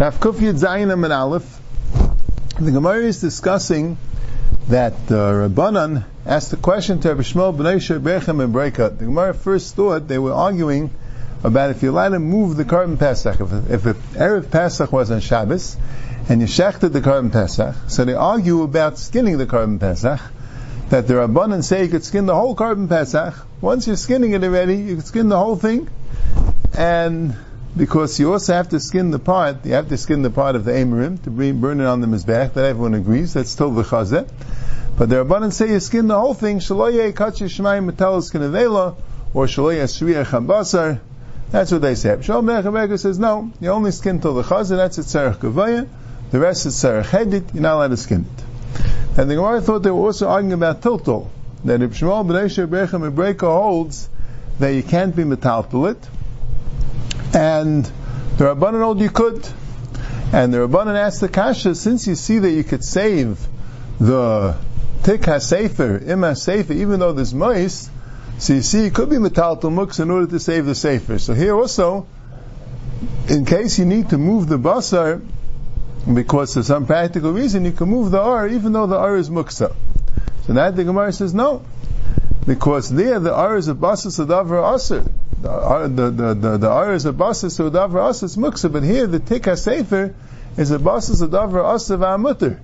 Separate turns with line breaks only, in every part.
Daf Kuf Yud Zayin and Aleph. The Gemara is discussing that uh, Rabbanan asked a question to Rabbi Shmuel B'nai Sherbechem and Breika. The Gemara first thought they were arguing about if you allowed to move the korban Pesach. If, if the Erev Pesach was on Shabbos, and you shechted the korban Pesach, so they argue about skinning the korban Pesach, that the Rabbanan say you could skin the whole korban Pesach. Once you're skinning it already, you could skin the whole thing. And because you also have to skin the part, you have to skin the part of the Amorim to burn it on the Mizbech, that everyone agrees, that's still the Chazet. But the Rabbanan say you skin the whole thing, Shaloye Kachi Shemaim Metalus Kinavela, or Shaloye Shriya Chambasar, that's what they say. Shalom Nechemega says, no, you only skin till the Chazet, that's a Tzarech Gavaya, the rest is Tzarech Hedit, you're not allowed to skin it. And the Gemara thought they were also arguing about Tiltol, that if Shmuel B'nai Brechem Ebreka holds that you can't be metalpil it, and the Rabbanan told you could. And the Rabbanan asked the Kasha, since you see that you could save the Tik HaSefer, Im HaSefer, even though there's mice, so you see, it could be metal to muks in order to save the sefer. So here also, in case you need to move the basar, because of some practical reason, you can move the R even though the R is muksa. So now the Gemara says no, because there the R is a basar sadavar aser the the the the a basis so davar asas muksa, but here the tikka sefer is a basis of davar asav amutter.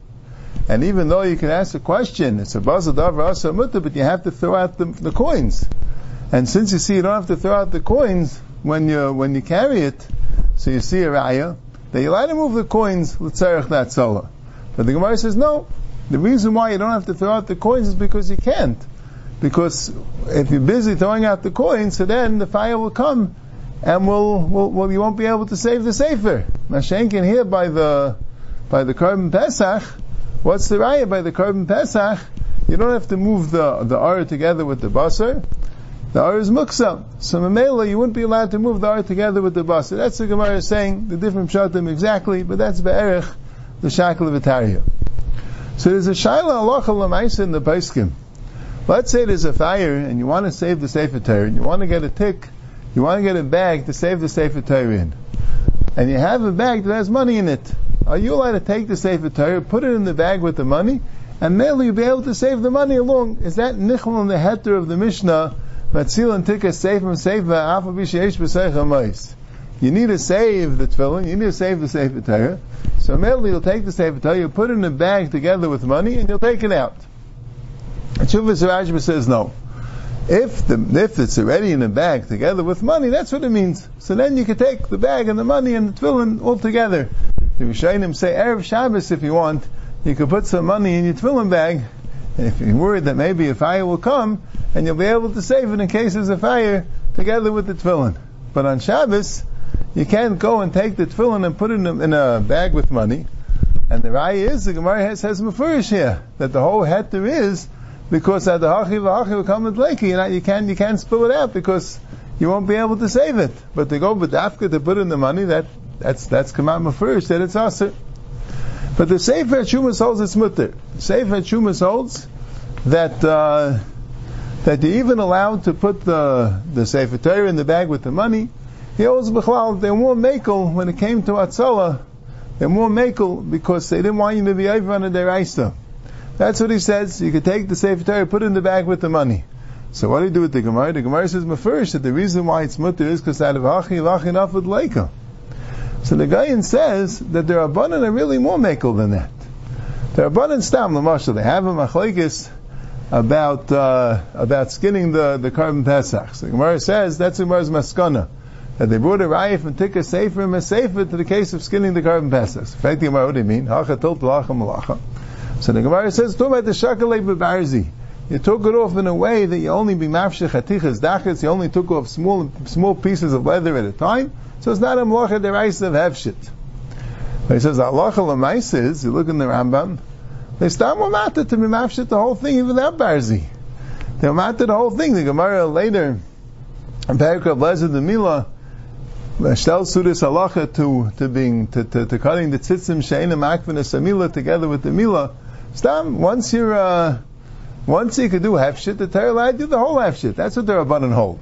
And even though you can ask a question, it's a basis of davar asav mutter, but you have to throw out the, the coins. And since you see you don't have to throw out the coins when you when you carry it, so you see a raya that you like to move the coins l'tzarech that sola. But the Gemara says no. The reason why you don't have to throw out the coins is because you can't because if you're busy throwing out the coins, so then the fire will come, and will will will you won't be able to save the sefer. Mashenkin here by the by the korban pesach. What's the raya by the korban pesach? You don't have to move the the ar together with the basar. The ar is muksa. So memela, you wouldn't be allowed to move the ar together with the basar. That's the Gemara saying the different pshatim exactly, but that's be'erich the shackle of Itaria. So there's a shaila lemaisa in the Paiskim. Let's say there's a fire and you want to save the Sefer Torah, and you want to get a tick, you want to get a bag to save the Sefer Torah in. And you have a bag that has money in it. Are you allowed to take the Sefer Torah, put it in the bag with the money, and then you'll be able to save the money along? Is that nichol in the heter of the Mishnah? Matzil and tikka save from alpha b'sheish You need to save the tefillin, you need to save the Sefer Torah. So immediately you'll take the Sefer Torah, you put it in a bag together with money, and you'll take it out. Chuvas Rajba says no. If the if it's already in a bag together with money, that's what it means. So then you can take the bag and the money and the tefillin all together. The Rishonim say Erev Shabbos if you want, you can put some money in your tefillin bag. And if you're worried that maybe a fire will come, and you'll be able to save it in case there's a fire together with the tefillin. But on Shabbos, you can't go and take the tefillin and put it in a, in a bag with money. And the raya is the Gemara says mafurish here that the whole heter is because at the hachi v'hachi will come with leki, you, know, you can't you can't spill it out because you won't be able to save it. But to go with dafka to put in the money, that that's that's kamama first that it's aser. But the Sefer Shumas holds it's mutter. Sefer Shumas holds that uh, that you're even allowed to put the the Sefer Torah in the bag with the money. He holds b'chlal they're more makel when it came to Atzala. They're more makel because they didn't want you to be over under their Eista. That's what he says. You could take the Sefer Torah, put it in the bag with the money. So what do you do with the Gemara? The Gemara says first that the reason why it's mutter is because out of achi lachin enough with leika. So the Gayan says that there are abundant are really more mekel than that. There are abundant stam l'mashal. They have a machlekes about uh, about skinning the the korban pesach. So the Gemara says that's the Gemara's maskana that they brought a raya from tikka sefer and sefer to the case of skinning the korban pesach. In fact, the Gemara what do you mean? Hacha tol malacha. So the Gemara says, the shakalei bebarzi. You took it off in a way that you only be mafshech hatichas dachas, you only took off small small pieces of leather at a time, so it's not a malacha deraisa of hefshit. But he says, Allah is, you look in the Rambam, they start mamata to be mafshit the whole thing even without barzi. They mamata the whole thing. The Gemara later, in paragraph Lezer the Mila, Shtel Sudas Halacha to, to being, to, to, to cutting the tzitzim she'ena makvin samila together with the mila, Stam, once you're, uh, once you could do half shit, the Torah allowed you the whole half shit. That's what the Rabbanan hold.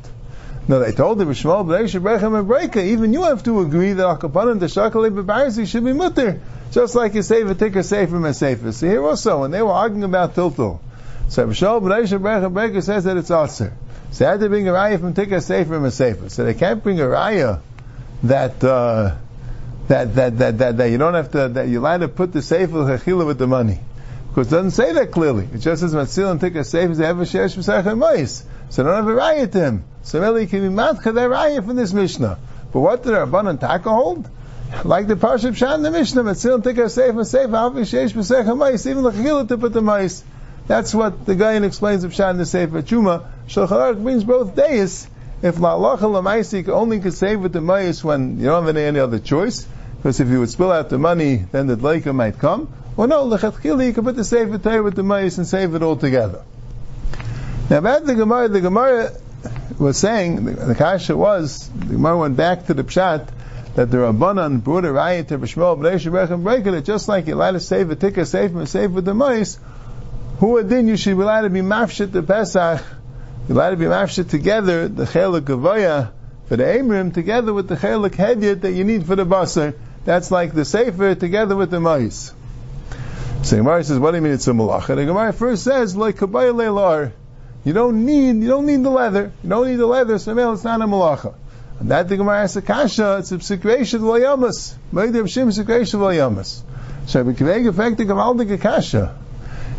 No, they told him, Shmuel b'nei brechem and breika. Even you have to agree that akapanim the shakalei b'barzi should be mutter, just like you save a ticker safer and safer. So here also, when they were arguing about tiltul, so Shmuel b'nei brechem breika says that it's aser. So they had to bring a raya from ticker safer and safer. So they can't bring a raya that. Uh, that, that, that, that, that you don't have to, that you're allowed to put the sefer chachila with the money. Because it doesn't say that clearly. It just says Matzil and take a safe and have a shesh b'sach and So don't have a riot to him. So really can be matcha that riot from this Mishnah. But what did Rabban Taka hold? Like the Parshab Shan the Mishnah, Matzil and take a safe and safe have a shesh b'sach and even the chachila to put the mice. That's what the guy explains of Shan the Sefer Chuma. Shulchan brings both days. If la'alacha la'maisi only could save with the mice when you don't have any other choice, because if you would spill out the money, then the dleika might come. Well, no, lechatchila, you can put the sefer Torah with the mayas and save it all together. Now, about the Gemara, the Gemara was saying, the, the kasha was, the Gemara went back to the pshat, that the Rabbanan brought a riot to Bishmol, B'nei Shebech break it, just like you allowed to save a ticker, save and save with the mice, who then you should be allowed to be mafshit the Pesach, you're allowed to be mafshit together, the chelik gavoya, for the Amrim, together with the chelik hedyet that you need for the basar, that's like the Sefer together with the mice. So Gemara says, what do you mean it's a malacha? The Gemara first says, like leilar. You don't need, you don't need the leather. You don't need the leather, so it's not a malacha. And that the Gemara asks a kasha, it's a psikration l'yamas. Meidim shim psikration l'yamas. So we can make effect the Gavaldik kasha.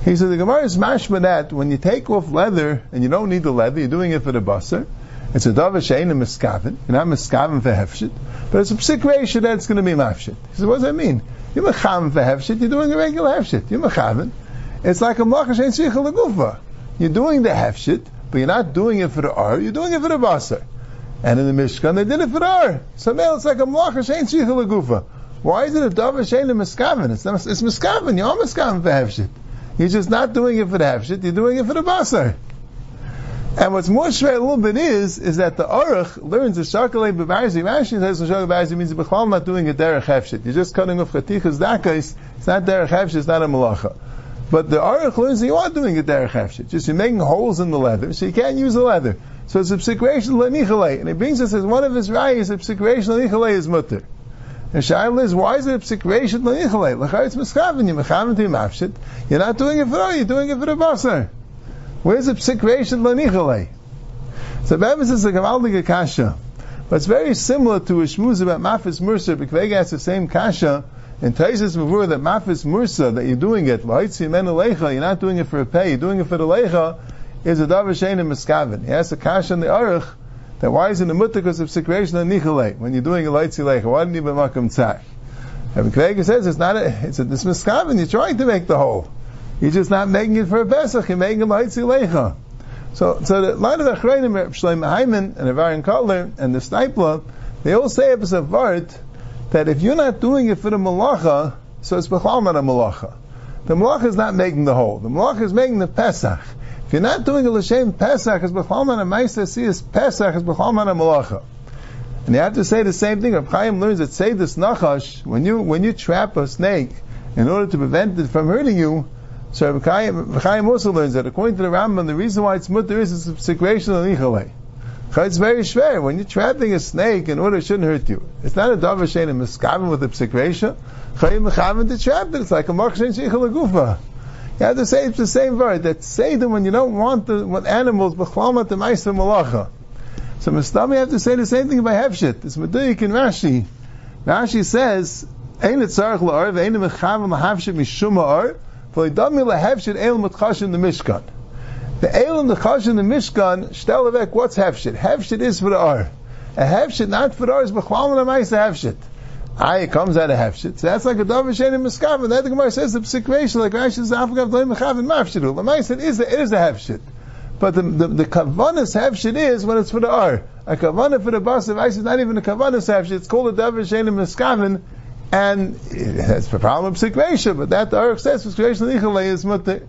He said the Gemara is that when you take off leather and you don't need the leather, you're doing it for the basar. It's a davar shein a miskaven. You're not miskaven for hefshit, but it's a psikration that it's going to be mafshit. He said, what does that mean? You're mechaven for hefshit. You're doing a regular hefshit. You're mechaven. It's like a malacha shein tzricha legufa. You're doing the hefshit, but you're not doing it for the ar. You're doing it for the basar. And in the Mishkan, they did it for the ar. So now it's like a malacha shein tzricha legufa. Why is it a davar shein miskaven? It's not. It's miskaven. You're miskaven for hefshit. You're just not doing it for the hefshit. You're doing it for the basar. And what's more straight a little bit is, is that the Aruch learns the Shakalei Bebarzi. Rashi says the Shakalei Bebarzi means Bechal not doing a Derech Hefshit. You're just cutting off Chatichas Dakais. It's not Derech Hefshit, it's not a Malacha. But the Aruch learns that you are doing a Derech Hefshit. Just you're making holes in the leather, so you can't use the leather. So it's a psikration lenichalei. And it brings us as one of his rayas, a psikration lenichalei is mutter. And Shaila is, why is it a psikration lenichalei? L'chayr it's mischavin, you're. You're not doing it for all, you're doing it for the basar. Where's the psikration lanichale? So Bevis is a Gavaldiga Kasha. But it's very similar to a shmuz about Mafis Mursa, because has the same Kasha, in Taisis Mavur that Mafis Mursa, that you're doing it, you're not doing it for a pay, you're doing it for the Lecha, is a Davar Shein and Miskavin. He has a Kasha in the Aruch, that why is it the because of Sikration Lanichale, when you're doing a Leitzi Lecha? Why didn't you be Makam Tzach? Rabbi Kvega says it's not a, it's a, this Miskavin, you're trying to make the hole. You're just not making it for a Pesach, you're making it La'itzi Lecha. So, so the line of the Achrayim, Shleim Hyman and Avarian Kotler and the Steipler, they all say a Vart that if you're not doing it for the Malacha, so it's Bechal not a Malacha. The Malacha is not making the whole. The Malacha is making the Pesach. If you're not doing a L'Shem Pesach, it's Bechal not a Maisa, see it's Pesach, it's Bechal not a Malacha. And you have to say the same thing. Reb Chaim learns that say this Nachash, when you, when you trap a snake, in order to prevent it from hurting you, so Chaim also learns that according to the Rambam, the reason why it's mutter is it's situation of nichalei. It's very schwer. When you're trapping a snake in order it shouldn't hurt you. It's not a davar shein and miskavim with a psikresha. Chayim mechavim to trap it. It's like a makshin sheichel gufa. You have to say it's the same word. That say them when you don't want the what animals b'chlamat the ma'aser malacha. So Mustami have to say the same thing by Hefshit. It's Meduyik in Rashi. Rashi says, Ein it tzarech la'or, ve'ein mechavim lahavshit mishum ha'or, the Mishkan. The in the in the Mishkan, shtelevek, what's hefshit? Hefshit is for the ar. A hefshit not for the ar is b'chlam and a hefshit. Aye, it comes out of hefshit. So that's like a davar shein in miskav. That the Gemara says the situation like Rashi says afagav doim mechav and. The ma'isa is it is a hefshit. But the the, the kavanas hefshit is when it's for the ar. A kavana for the bas of ice is not even a kavanas hefshit. It's called a davar shein in miskavin and eh, it's a problem of psikresha, but that the Aruch says psikresha is mutter.